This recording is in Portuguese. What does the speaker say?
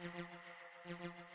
Música